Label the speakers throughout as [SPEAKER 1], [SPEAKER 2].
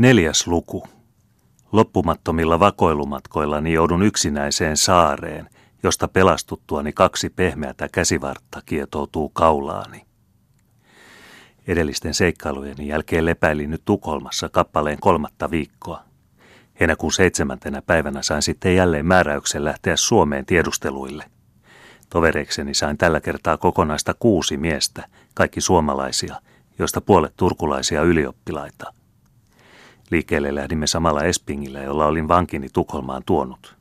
[SPEAKER 1] Neljäs luku. Loppumattomilla vakoilumatkoillani joudun yksinäiseen saareen, josta pelastuttuani kaksi pehmeätä käsivartta kietoutuu kaulaani. Edellisten seikkailujen jälkeen lepäilin nyt Tukholmassa kappaleen kolmatta viikkoa. Heinäkuun seitsemäntenä päivänä sain sitten jälleen määräyksen lähteä Suomeen tiedusteluille. Tovereikseni sain tällä kertaa kokonaista kuusi miestä, kaikki suomalaisia, joista puolet turkulaisia ylioppilaita – Liikkeelle lähdimme samalla Espingillä, jolla olin vankini Tukholmaan tuonut.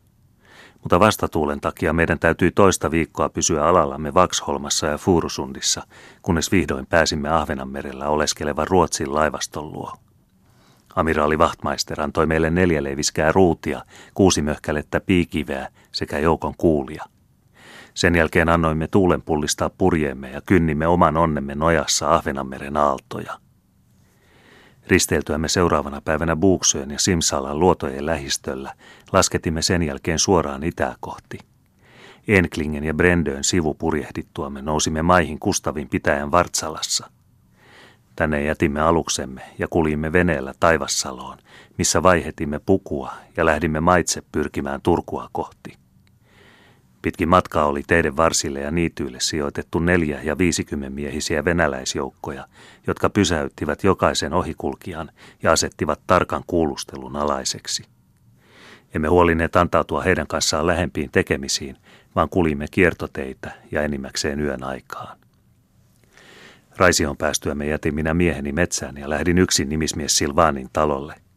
[SPEAKER 1] Mutta vastatuulen takia meidän täytyi toista viikkoa pysyä alallamme Vaxholmassa ja Furusundissa, kunnes vihdoin pääsimme Ahvenanmerellä oleskelevan Ruotsin laivaston luo. Amiraali Wachtmeister antoi meille neljä leiviskää ruutia, kuusi möhkälettä piikiveä sekä joukon kuulia. Sen jälkeen annoimme tuulen pullistaa purjeemme ja kynnimme oman onnemme nojassa Ahvenanmeren aaltoja – Risteiltyämme seuraavana päivänä Buuksöön ja Simsalan luotojen lähistöllä lasketimme sen jälkeen suoraan itää kohti. Enklingen ja Brendöön sivupurjehdittuamme nousimme maihin Kustavin pitäjän Vartsalassa. Tänne jätimme aluksemme ja kulimme veneellä Taivassaloon, missä vaihetimme pukua ja lähdimme maitse pyrkimään Turkua kohti. Pitkin matkaa oli teiden varsille ja niityille sijoitettu neljä- ja viisikymmenmiehisiä venäläisjoukkoja, jotka pysäyttivät jokaisen ohikulkijan ja asettivat tarkan kuulustelun alaiseksi. Emme huolineet antautua heidän kanssaan lähempiin tekemisiin, vaan kulimme kiertoteitä ja enimmäkseen yön aikaan. Raision päästyämme jätin minä mieheni metsään ja lähdin yksin nimismies Silvaanin talolle –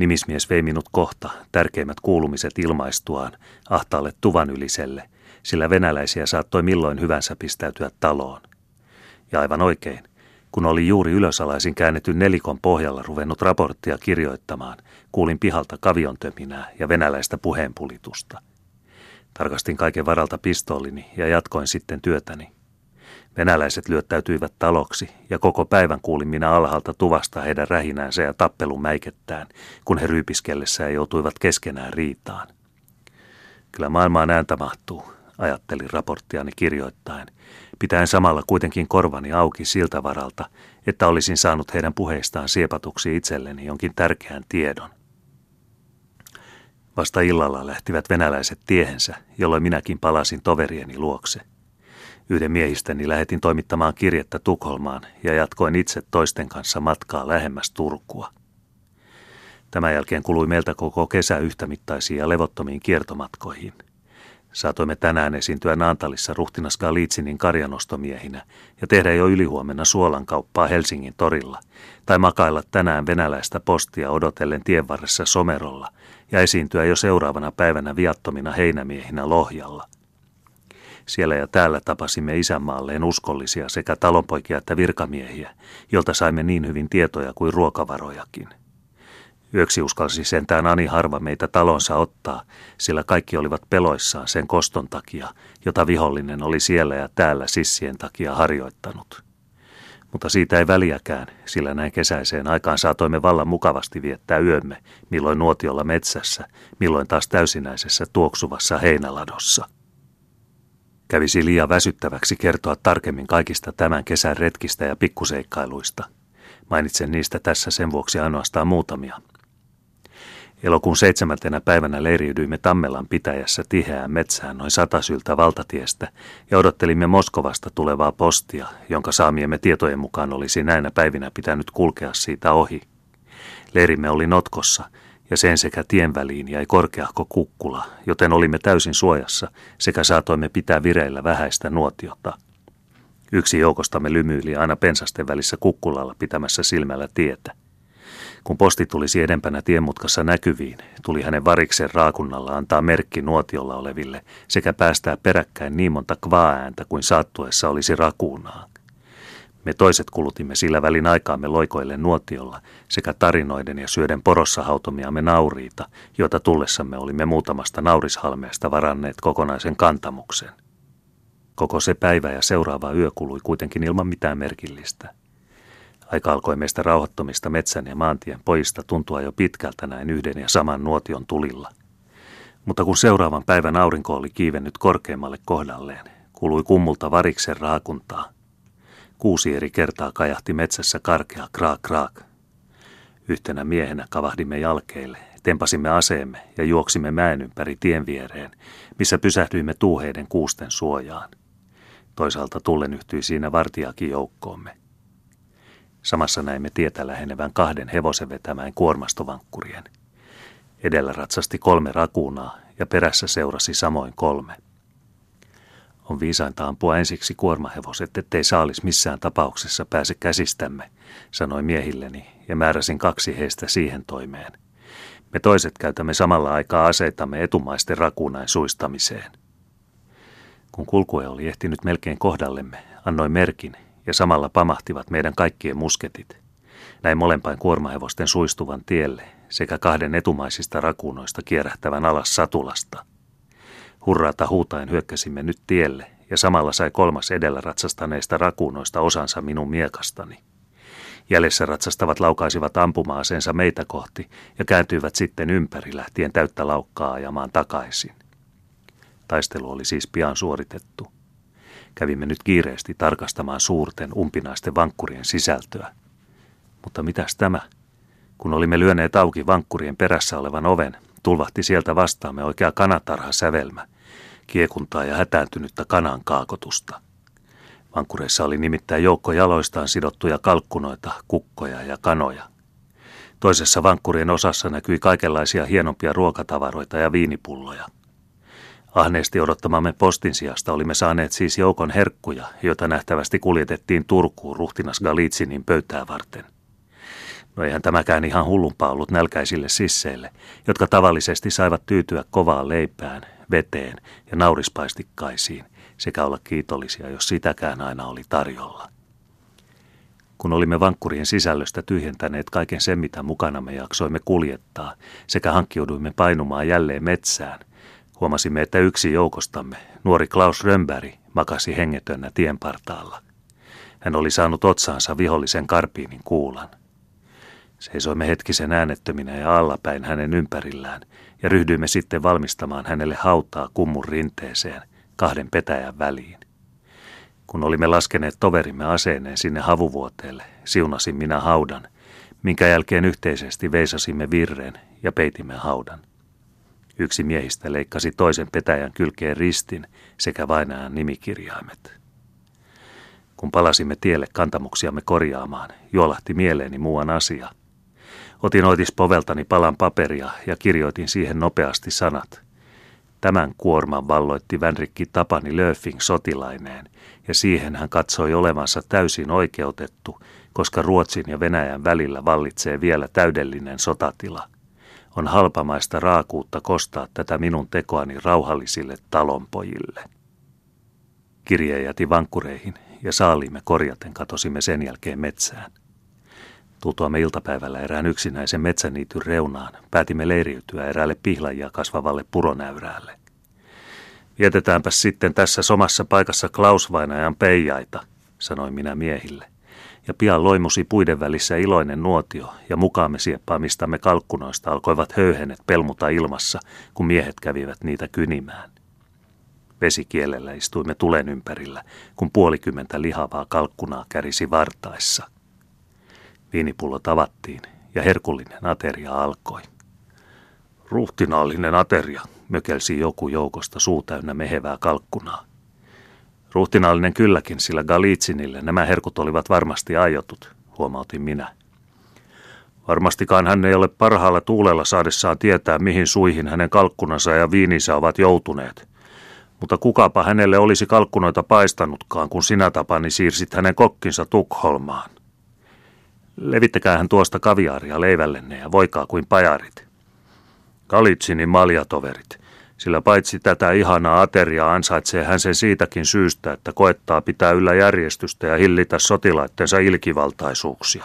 [SPEAKER 1] Nimismies vei minut kohta, tärkeimmät kuulumiset ilmaistuaan, ahtaalle tuvan yliselle, sillä venäläisiä saattoi milloin hyvänsä pistäytyä taloon. Ja aivan oikein, kun oli juuri ylösalaisin käännetty nelikon pohjalla ruvennut raporttia kirjoittamaan, kuulin pihalta kaviontöminää ja venäläistä puheenpulitusta. Tarkastin kaiken varalta pistoolini ja jatkoin sitten työtäni. Venäläiset lyöttäytyivät taloksi ja koko päivän kuulin minä alhaalta tuvasta heidän rähinäänsä ja tappelun mäikettään, kun he ryypiskellessään joutuivat keskenään riitaan. Kyllä maailmaan ääntä mahtuu, ajattelin raporttiani kirjoittaen, pitäen samalla kuitenkin korvani auki siltä varalta, että olisin saanut heidän puheistaan siepatuksi itselleni jonkin tärkeän tiedon. Vasta illalla lähtivät venäläiset tiehensä, jolloin minäkin palasin toverieni luokse – Yhden miehistäni lähetin toimittamaan kirjettä Tukholmaan ja jatkoin itse toisten kanssa matkaa lähemmäs Turkua. Tämän jälkeen kului meiltä koko kesä yhtämittaisiin ja levottomiin kiertomatkoihin. Saatoimme tänään esiintyä Naantalissa ruhtinas Galiitsinin karjanostomiehinä ja tehdä jo ylihuomenna suolan kauppaa Helsingin torilla, tai makailla tänään venäläistä postia odotellen tienvarressa Somerolla ja esiintyä jo seuraavana päivänä viattomina heinämiehinä Lohjalla – siellä ja täällä tapasimme isänmaalleen uskollisia sekä talonpoikia että virkamiehiä, jolta saimme niin hyvin tietoja kuin ruokavarojakin. Yöksi uskalsi sentään Ani harva meitä talonsa ottaa, sillä kaikki olivat peloissaan sen koston takia, jota vihollinen oli siellä ja täällä sissien takia harjoittanut. Mutta siitä ei väliäkään, sillä näin kesäiseen aikaan saatoimme vallan mukavasti viettää yömme, milloin nuotiolla metsässä, milloin taas täysinäisessä tuoksuvassa heinäladossa. Kävisi liian väsyttäväksi kertoa tarkemmin kaikista tämän kesän retkistä ja pikkuseikkailuista. Mainitsen niistä tässä sen vuoksi ainoastaan muutamia. Elokuun seitsemäntenä päivänä leiriydyimme Tammelan pitäjässä tiheään metsään noin satasyltä valtatiestä ja odottelimme Moskovasta tulevaa postia, jonka saamiemme tietojen mukaan olisi näinä päivinä pitänyt kulkea siitä ohi. Leirimme oli notkossa – ja sen sekä tien väliin jäi korkeahko kukkula, joten olimme täysin suojassa sekä saatoimme pitää vireillä vähäistä nuotiota. Yksi joukostamme lymyili aina pensasten välissä kukkulalla pitämässä silmällä tietä. Kun posti tulisi edempänä tienmutkassa näkyviin, tuli hänen variksen raakunnalla antaa merkki nuotiolla oleville sekä päästää peräkkäin niin monta kvaa-ääntä kuin saattuessa olisi rakuunaa. Me toiset kulutimme sillä välin aikaamme loikoille nuotiolla sekä tarinoiden ja syöden porossa hautomiamme nauriita, joita tullessamme olimme muutamasta naurishalmeesta varanneet kokonaisen kantamuksen. Koko se päivä ja seuraava yö kului kuitenkin ilman mitään merkillistä. Aika alkoi meistä rauhoittomista metsän ja maantien pojista tuntua jo pitkältä näin yhden ja saman nuotion tulilla. Mutta kun seuraavan päivän aurinko oli kiivennyt korkeammalle kohdalleen, kului kummulta variksen raakuntaa – Kuusi eri kertaa kajahti metsässä karkea kraak kraak. Yhtenä miehenä kavahdimme jalkeille, tempasimme aseemme ja juoksimme mäen ympäri tien viereen, missä pysähdyimme tuuheiden kuusten suojaan. Toisaalta tullen yhtyi siinä vartijakin joukkoomme. Samassa näimme tietä lähenevän kahden hevosen vetämään kuormastovankkurien. Edellä ratsasti kolme rakuunaa ja perässä seurasi samoin kolme. On viisainta ampua ensiksi kuormahevoset, ettei saalis missään tapauksessa pääse käsistämme, sanoi miehilleni ja määräsin kaksi heistä siihen toimeen. Me toiset käytämme samalla aikaa aseitamme etumaisten rakuunain suistamiseen. Kun kulkue oli ehtinyt melkein kohdallemme, annoin merkin ja samalla pamahtivat meidän kaikkien musketit. Näin molempain kuormahevosten suistuvan tielle sekä kahden etumaisista rakuunoista kierähtävän alas satulasta. Hurraata huutaen hyökkäsimme nyt tielle ja samalla sai kolmas edellä ratsastaneista rakuunoista osansa minun miekastani. Jäljessä ratsastavat laukaisivat ampuma-aseensa meitä kohti ja kääntyivät sitten ympäri lähtien täyttä laukkaa ajamaan takaisin. Taistelu oli siis pian suoritettu. Kävimme nyt kiireesti tarkastamaan suurten umpinaisten vankkurien sisältöä. Mutta mitäs tämä? Kun olimme lyöneet auki vankkurien perässä olevan oven, tulvahti sieltä vastaamme oikea kanatarha sävelmä, kiekuntaa ja hätääntynyttä kanan kaakotusta. Vankkureissa oli nimittäin joukko jaloistaan sidottuja kalkkunoita, kukkoja ja kanoja. Toisessa vankkurien osassa näkyi kaikenlaisia hienompia ruokatavaroita ja viinipulloja – Ahneesti odottamamme postin sijasta olimme saaneet siis joukon herkkuja, joita nähtävästi kuljetettiin Turkuun ruhtinas Galitsinin pöytää varten. No eihän tämäkään ihan hullumpaa ollut nälkäisille sisseille, jotka tavallisesti saivat tyytyä kovaan leipään, veteen ja naurispaistikkaisiin, sekä olla kiitollisia, jos sitäkään aina oli tarjolla. Kun olimme vankkurien sisällöstä tyhjentäneet kaiken sen, mitä mukana me jaksoimme kuljettaa, sekä hankkiuduimme painumaan jälleen metsään, Huomasimme, että yksi joukostamme, nuori Klaus Römberg, makasi hengetönnä tien partaalla. Hän oli saanut otsaansa vihollisen karpiinin kuulan. Seisoimme hetkisen äänettöminä ja allapäin hänen ympärillään ja ryhdyimme sitten valmistamaan hänelle hautaa kummun rinteeseen kahden petäjän väliin. Kun olimme laskeneet toverimme aseeneen sinne havuvuoteelle, siunasin minä haudan, minkä jälkeen yhteisesti veisasimme virren ja peitimme haudan. Yksi miehistä leikkasi toisen petäjän kylkeen ristin sekä vainajan nimikirjaimet. Kun palasimme tielle kantamuksiamme korjaamaan, juolahti mieleeni muuan asia. Otin oitis poveltani palan paperia ja kirjoitin siihen nopeasti sanat. Tämän kuorman valloitti Vänrikki Tapani Löfing sotilaineen, ja siihen hän katsoi olevansa täysin oikeutettu, koska Ruotsin ja Venäjän välillä vallitsee vielä täydellinen sotatila – on halpamaista raakuutta kostaa tätä minun tekoani rauhallisille talonpojille. Kirje jäti vankkureihin ja saaliimme korjaten katosimme sen jälkeen metsään. Tultuamme iltapäivällä erään yksinäisen metsäniityn reunaan, päätimme leiriytyä eräälle pihlajia kasvavalle puronäyräälle. Vietetäänpä sitten tässä somassa paikassa Klausvainajan peijaita, sanoin minä miehille – ja pian loimusi puiden välissä iloinen nuotio, ja mukaamme sieppaamistamme kalkkunoista alkoivat höyhenet pelmuta ilmassa, kun miehet kävivät niitä kynimään. Vesikielellä istuimme tulen ympärillä, kun puolikymmentä lihavaa kalkkunaa kärisi vartaissa. Viinipullo tavattiin, ja herkullinen ateria alkoi. Ruhtinaallinen ateria, mökelsi joku joukosta suu täynnä mehevää kalkkunaa. Ruhtinaallinen kylläkin, sillä Galitsinille nämä herkut olivat varmasti aiotut, huomautin minä. Varmastikaan hän ei ole parhaalla tuulella saadessaan tietää, mihin suihin hänen kalkkunansa ja viininsä ovat joutuneet. Mutta kukapa hänelle olisi kalkkunoita paistanutkaan, kun sinä tapani siirsit hänen kokkinsa Tukholmaan. Levittäkää hän tuosta kaviaaria leivällenne ja voikaa kuin pajarit. Galitsinin maljatoverit sillä paitsi tätä ihanaa ateriaa ansaitsee hän sen siitäkin syystä, että koettaa pitää yllä järjestystä ja hillitä sotilaittensa ilkivaltaisuuksia.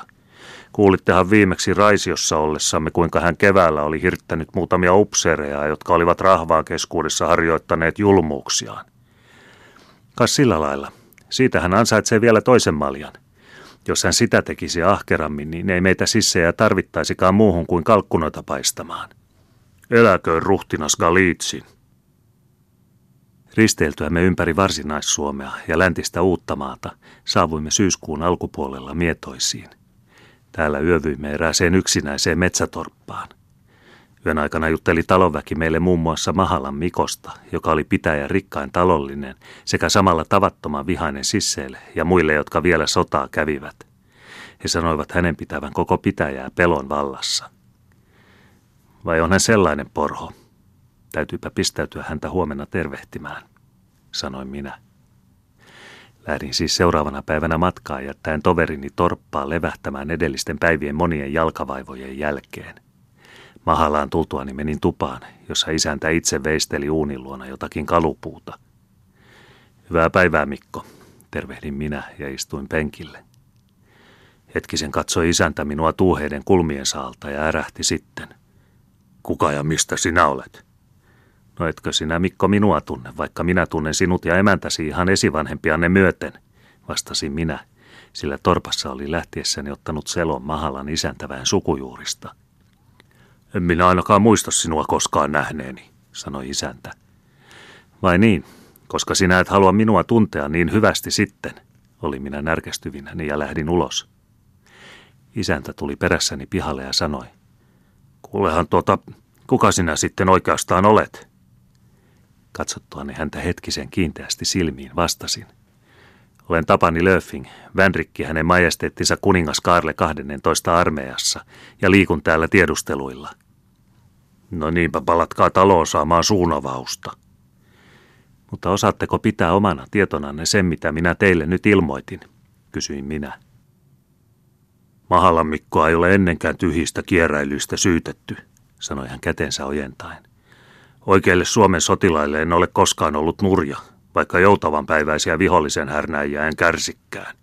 [SPEAKER 1] Kuulittehan viimeksi Raisiossa ollessamme, kuinka hän keväällä oli hirttänyt muutamia upseereja, jotka olivat rahvaan keskuudessa harjoittaneet julmuuksiaan. Kas sillä lailla. Siitä hän ansaitsee vielä toisen maljan. Jos hän sitä tekisi ahkerammin, niin ei meitä sissejä tarvittaisikaan muuhun kuin kalkkunoita paistamaan. Eläköön ruhtinas Galitsin. Risteiltyämme ympäri Varsinais-Suomea ja läntistä Uuttamaata saavuimme syyskuun alkupuolella mietoisiin. Täällä yövyimme erääseen yksinäiseen metsätorppaan. Yön aikana jutteli talonväki meille muun muassa Mahalan Mikosta, joka oli pitäjän rikkain talollinen sekä samalla tavattoman vihainen sisseille ja muille, jotka vielä sotaa kävivät. He sanoivat hänen pitävän koko pitäjää pelon vallassa. Vai on hän sellainen porho? Täytyypä pistäytyä häntä huomenna tervehtimään, sanoin minä. Lähdin siis seuraavana päivänä matkaa jättäen toverini torppaa levähtämään edellisten päivien monien jalkavaivojen jälkeen. Mahalaan tultuani menin tupaan, jossa isäntä itse veisteli uunin luona jotakin kalupuuta. Hyvää päivää, Mikko, tervehdin minä ja istuin penkille. Hetkisen katsoi isäntä minua tuuheiden kulmien saalta ja ärähti sitten. Kuka ja mistä sinä olet? No etkö sinä Mikko minua tunne, vaikka minä tunnen sinut ja emäntäsi ihan esivanhempianne myöten, vastasin minä, sillä torpassa oli lähtiessäni ottanut selon Mahalan isäntävään sukujuurista. En minä ainakaan muista sinua koskaan nähneeni, sanoi isäntä. Vai niin, koska sinä et halua minua tuntea niin hyvästi sitten, oli minä närkästyvinäni ja lähdin ulos. Isäntä tuli perässäni pihalle ja sanoi, kuulehan tuota, kuka sinä sitten oikeastaan olet? Katsottuani häntä hetkisen kiinteästi silmiin vastasin. Olen Tapani Löfing, vänrikki hänen majesteettinsa kuningas Karle 12 armeijassa ja liikun täällä tiedusteluilla. No niinpä palatkaa taloon saamaan suunavausta. Mutta osaatteko pitää omana tietonanne sen, mitä minä teille nyt ilmoitin, kysyin minä. Mahalan Mikkoa ei ole ennenkään tyhjistä kierräilyistä syytetty, sanoi hän kätensä ojentaen. Oikeille Suomen sotilaille en ole koskaan ollut nurja, vaikka joutavan päiväisiä vihollisen härnäjiä en kärsikkään.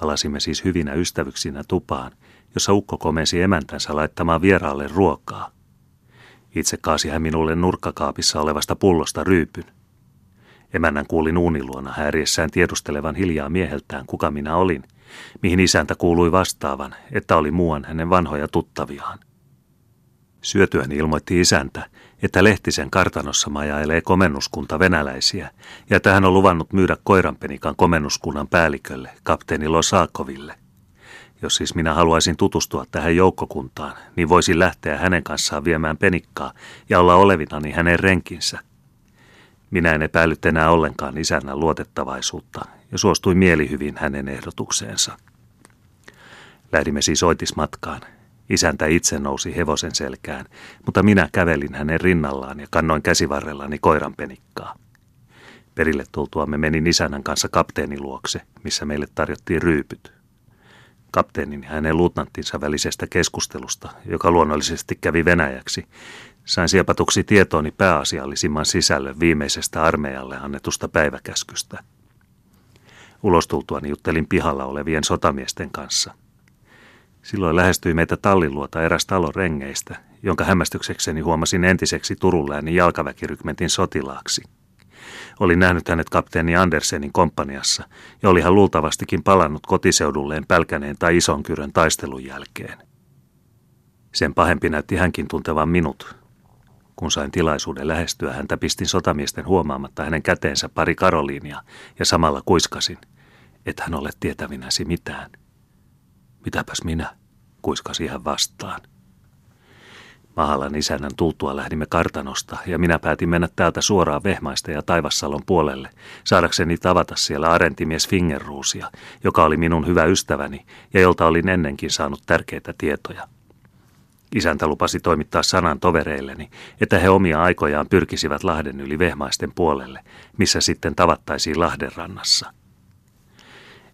[SPEAKER 1] Palasimme siis hyvinä ystävyksinä tupaan, jossa ukko komensi emäntänsä laittamaan vieraalle ruokaa. Itse kaasi hän minulle nurkkakaapissa olevasta pullosta ryypyn. Emännän kuulin uuniluona häiriessään tiedustelevan hiljaa mieheltään, kuka minä olin, mihin isäntä kuului vastaavan, että oli muuan hänen vanhoja tuttaviaan. Syötyäni ilmoitti isäntä, että Lehtisen kartanossa majailee komennuskunta venäläisiä ja että hän on luvannut myydä koiranpenikan komennuskunnan päällikölle, kapteeni Losaakoville. Jos siis minä haluaisin tutustua tähän joukkokuntaan, niin voisin lähteä hänen kanssaan viemään penikkaa ja olla olevinani hänen renkinsä. Minä en epäillyt enää ollenkaan isännän luotettavaisuutta ja suostuin mielihyvin hänen ehdotukseensa. Lähdimme siis oitismatkaan Isäntä itse nousi hevosen selkään, mutta minä kävelin hänen rinnallaan ja kannoin käsivarrellani koiran penikkaa. Perille tultuamme menin isännän kanssa kapteenin luokse, missä meille tarjottiin ryypyt. Kapteenin ja hänen luutnanttinsa välisestä keskustelusta, joka luonnollisesti kävi venäjäksi, sain siepatuksi tietooni pääasiallisimman sisällön viimeisestä armeijalle annetusta päiväkäskystä. Ulostultuani juttelin pihalla olevien sotamiesten kanssa – Silloin lähestyi meitä talliluota eräs talon rengeistä, jonka hämmästyksekseni huomasin entiseksi Turun läänin jalkaväkirykmentin sotilaaksi. Olin nähnyt hänet kapteeni Andersenin komppaniassa ja oli hän luultavastikin palannut kotiseudulleen Pälkäneen tai Isonkyrön taistelun jälkeen. Sen pahempi näytti hänkin tuntevan minut. Kun sain tilaisuuden lähestyä, häntä pistin sotamiesten huomaamatta hänen käteensä pari karoliinia ja samalla kuiskasin, että hän ole tietävinäsi mitään – Mitäpäs minä, kuiskasi hän vastaan. Mahalan isännän tultua lähdimme kartanosta ja minä päätin mennä täältä suoraan Vehmaista ja Taivassalon puolelle, saadakseni tavata siellä arentimies Fingerruusia, joka oli minun hyvä ystäväni ja jolta olin ennenkin saanut tärkeitä tietoja. Isäntä lupasi toimittaa sanan tovereilleni, että he omia aikojaan pyrkisivät Lahden yli Vehmaisten puolelle, missä sitten tavattaisiin Lahden rannassa.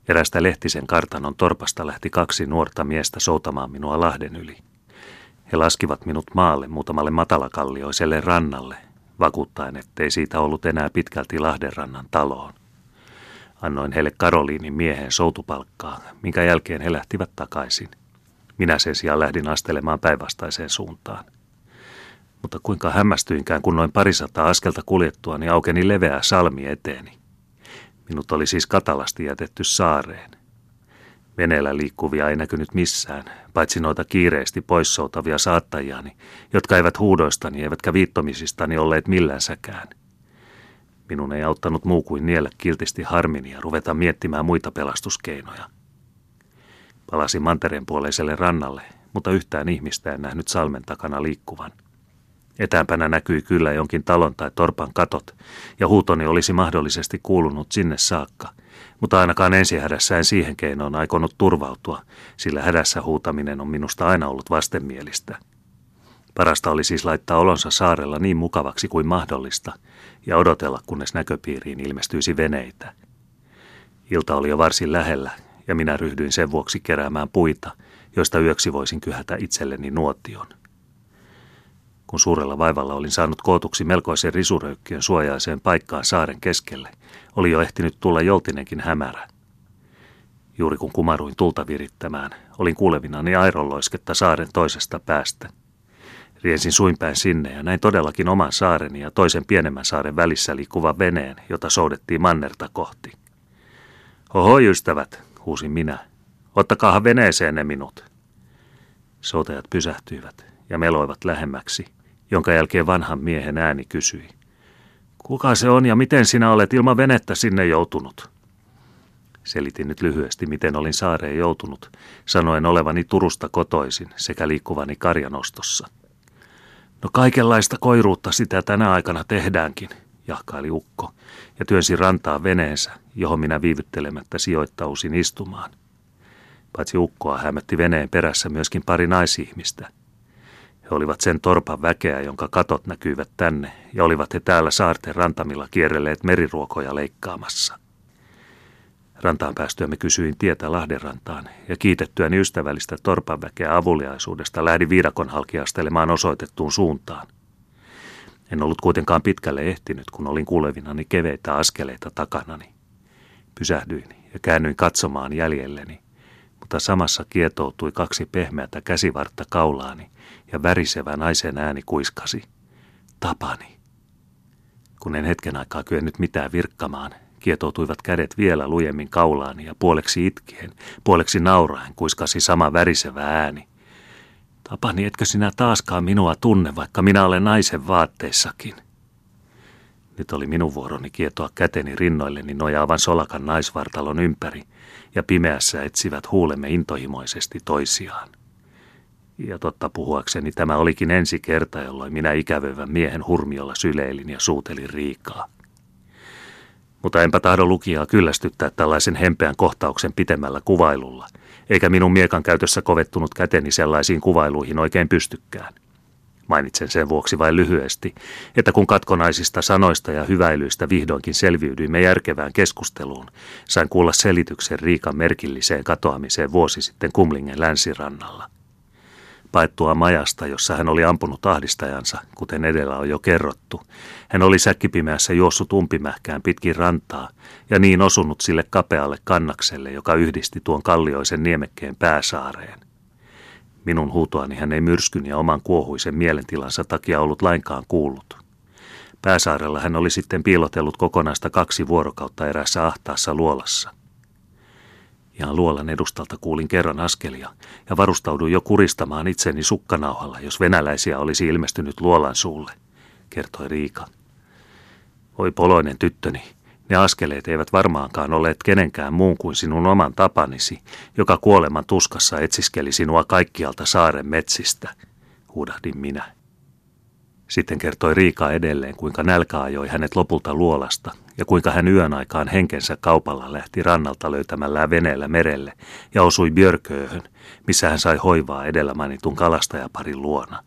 [SPEAKER 1] Erästä Lehtisen kartanon torpasta lähti kaksi nuorta miestä soutamaan minua Lahden yli. He laskivat minut maalle muutamalle matalakallioiselle rannalle, vakuuttaen, ettei siitä ollut enää pitkälti Lahdenrannan taloon. Annoin heille Karoliinin miehen soutupalkkaa, minkä jälkeen he lähtivät takaisin. Minä sen sijaan lähdin astelemaan päinvastaiseen suuntaan. Mutta kuinka hämmästyinkään, kun noin parisataa askelta kuljettua, niin aukeni leveä salmi eteeni. Minut oli siis katalasti jätetty saareen. Veneellä liikkuvia ei näkynyt missään, paitsi noita kiireesti poissoutavia saattajiani, jotka eivät huudoistani eivätkä viittomisistani olleet millänsäkään. Minun ei auttanut muu kuin niellä kiltisti harmini ja ruveta miettimään muita pelastuskeinoja. Palasin mantereen puoleiselle rannalle, mutta yhtään ihmistä en nähnyt salmen takana liikkuvan. Etäämpänä näkyi kyllä jonkin talon tai torpan katot, ja huutoni olisi mahdollisesti kuulunut sinne saakka, mutta ainakaan ensihädässä en siihen keinoon aikonut turvautua, sillä hädässä huutaminen on minusta aina ollut vastenmielistä. Parasta oli siis laittaa olonsa saarella niin mukavaksi kuin mahdollista ja odotella, kunnes näköpiiriin ilmestyisi veneitä. Ilta oli jo varsin lähellä ja minä ryhdyin sen vuoksi keräämään puita, joista yöksi voisin kyhätä itselleni nuotion. Kun suurella vaivalla olin saanut kootuksi melkoisen risuröykkiön suojaiseen paikkaan saaren keskelle, oli jo ehtinyt tulla joltinenkin hämärä. Juuri kun kumaruin tulta virittämään, olin kuulevinani airoloisketta saaren toisesta päästä. Riensin suinpäin sinne ja näin todellakin oman saareni ja toisen pienemmän saaren välissä liikkuvan veneen, jota soudettiin mannerta kohti. Oho, ystävät, huusin minä. Ottakaahan veneeseenne minut. Soutajat pysähtyivät ja meloivat lähemmäksi, jonka jälkeen vanhan miehen ääni kysyi. Kuka se on ja miten sinä olet ilman venettä sinne joutunut? Selitin nyt lyhyesti, miten olin saareen joutunut, sanoen olevani Turusta kotoisin sekä liikkuvani karjanostossa. No kaikenlaista koiruutta sitä tänä aikana tehdäänkin, jahkaili ukko, ja työnsi rantaa veneensä, johon minä viivyttelemättä sijoittausin istumaan. Paitsi ukkoa hämätti veneen perässä myöskin pari naisihmistä. He olivat sen torpan väkeä, jonka katot näkyivät tänne, ja olivat he täällä saarten rantamilla kierrelleet meriruokoja leikkaamassa. Rantaan päästyämme kysyin tietä Lahdenrantaan, ja kiitettyäni ystävällistä torpan väkeä avuliaisuudesta lähdin viidakon halkiastelemaan osoitettuun suuntaan. En ollut kuitenkaan pitkälle ehtinyt, kun olin kuulevinani keveitä askeleita takanani. Pysähdyin ja käännyin katsomaan jäljelleni, mutta samassa kietoutui kaksi pehmeätä käsivartta kaulaani ja värisevä naisen ääni kuiskasi. Tapani. Kun en hetken aikaa kyennyt mitään virkkamaan, kietoutuivat kädet vielä lujemmin kaulaani ja puoleksi itkien, puoleksi nauraen kuiskasi sama värisevä ääni. Tapani, etkö sinä taaskaan minua tunne, vaikka minä olen naisen vaatteissakin? Nyt oli minun vuoroni kietoa käteni rinnoilleni nojaavan solakan naisvartalon ympäri, ja pimeässä etsivät huulemme intohimoisesti toisiaan. Ja totta puhuakseni tämä olikin ensi kerta, jolloin minä ikävöivän miehen hurmiolla syleilin ja suutelin riikaa. Mutta enpä tahdo lukijaa kyllästyttää tällaisen hempeän kohtauksen pitemmällä kuvailulla, eikä minun miekan käytössä kovettunut käteni sellaisiin kuvailuihin oikein pystykään. Mainitsen sen vuoksi vain lyhyesti, että kun katkonaisista sanoista ja hyväilyistä vihdoinkin selviydyimme järkevään keskusteluun, sain kuulla selityksen Riikan merkilliseen katoamiseen vuosi sitten Kumlingen länsirannalla – paettua majasta, jossa hän oli ampunut ahdistajansa, kuten edellä on jo kerrottu. Hän oli säkkipimeässä juossut umpimähkään pitkin rantaa ja niin osunut sille kapealle kannakselle, joka yhdisti tuon kallioisen niemekkeen pääsaareen. Minun huutoani hän ei myrskyn ja oman kuohuisen mielentilansa takia ollut lainkaan kuullut. Pääsaarella hän oli sitten piilotellut kokonaista kaksi vuorokautta erässä ahtaassa luolassa. Ihan luolan edustalta kuulin kerran askelia ja varustauduin jo kuristamaan itseni sukkanauhalla, jos venäläisiä olisi ilmestynyt luolan suulle, kertoi Riika. Oi poloinen tyttöni, ne askeleet eivät varmaankaan olleet kenenkään muun kuin sinun oman tapanisi, joka kuoleman tuskassa etsiskeli sinua kaikkialta saaren metsistä, huudahdin minä. Sitten kertoi Riika edelleen, kuinka nälkä ajoi hänet lopulta luolasta ja kuinka hän yön aikaan henkensä kaupalla lähti rannalta löytämällä veneellä merelle ja osui Björkööhön, missä hän sai hoivaa edellä mainitun kalastajaparin luona.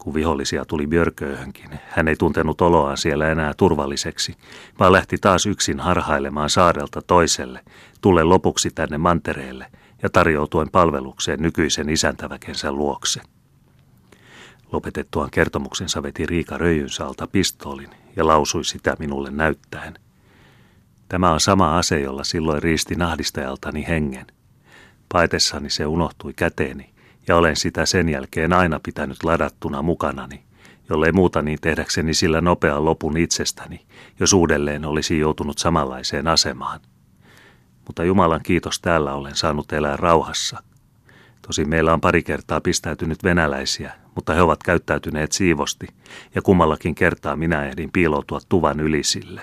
[SPEAKER 1] Kun vihollisia tuli Björkööhönkin, hän ei tuntenut oloaan siellä enää turvalliseksi, vaan lähti taas yksin harhailemaan saarelta toiselle, tulle lopuksi tänne mantereelle ja tarjoutuen palvelukseen nykyisen isäntäväkensä luokse. Lopetettuaan kertomuksensa veti Riika röijynsä alta pistoolin ja lausui sitä minulle näyttäen. Tämä on sama ase, jolla silloin riisti nahdistajaltani hengen. Paetessani se unohtui käteeni ja olen sitä sen jälkeen aina pitänyt ladattuna mukanani, jollei muuta niin tehdäkseni sillä nopean lopun itsestäni, jos uudelleen olisi joutunut samanlaiseen asemaan. Mutta Jumalan kiitos täällä olen saanut elää rauhassa – Tosin meillä on pari kertaa pistäytynyt venäläisiä, mutta he ovat käyttäytyneet siivosti, ja kummallakin kertaa minä ehdin piiloutua tuvan ylisille.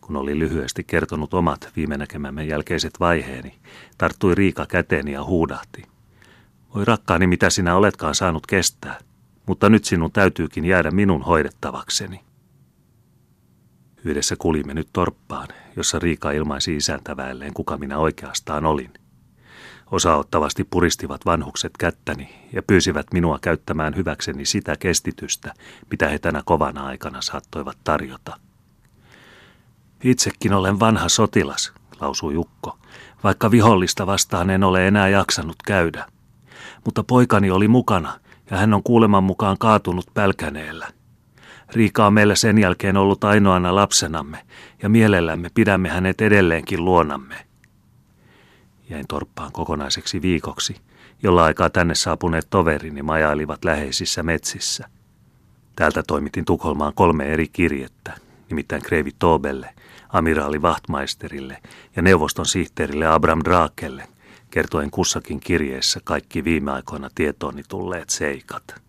[SPEAKER 1] Kun oli lyhyesti kertonut omat viime näkemämme jälkeiset vaiheeni, tarttui Riika käteeni ja huudahti. Voi rakkaani, mitä sinä oletkaan saanut kestää, mutta nyt sinun täytyykin jäädä minun hoidettavakseni. Yhdessä kulimme nyt torppaan, jossa Riika ilmaisi isäntäväelleen, kuka minä oikeastaan olin. Osaottavasti puristivat vanhukset kättäni ja pyysivät minua käyttämään hyväkseni sitä kestitystä, mitä he tänä kovana aikana saattoivat tarjota. Itsekin olen vanha sotilas, lausui Jukko, vaikka vihollista vastaan en ole enää jaksanut käydä. Mutta poikani oli mukana ja hän on kuuleman mukaan kaatunut pälkäneellä. Riika on meillä sen jälkeen ollut ainoana lapsenamme ja mielellämme pidämme hänet edelleenkin luonamme. Jäin torppaan kokonaiseksi viikoksi, jolla aikaa tänne saapuneet toverini majailivat läheisissä metsissä. Täältä toimitin Tukholmaan kolme eri kirjettä, nimittäin Kreivi Tobelle, amiraali Wachtmeisterille ja neuvoston sihteerille Abram Draakelle, kertoen kussakin kirjeessä kaikki viime aikoina tietooni tulleet seikat.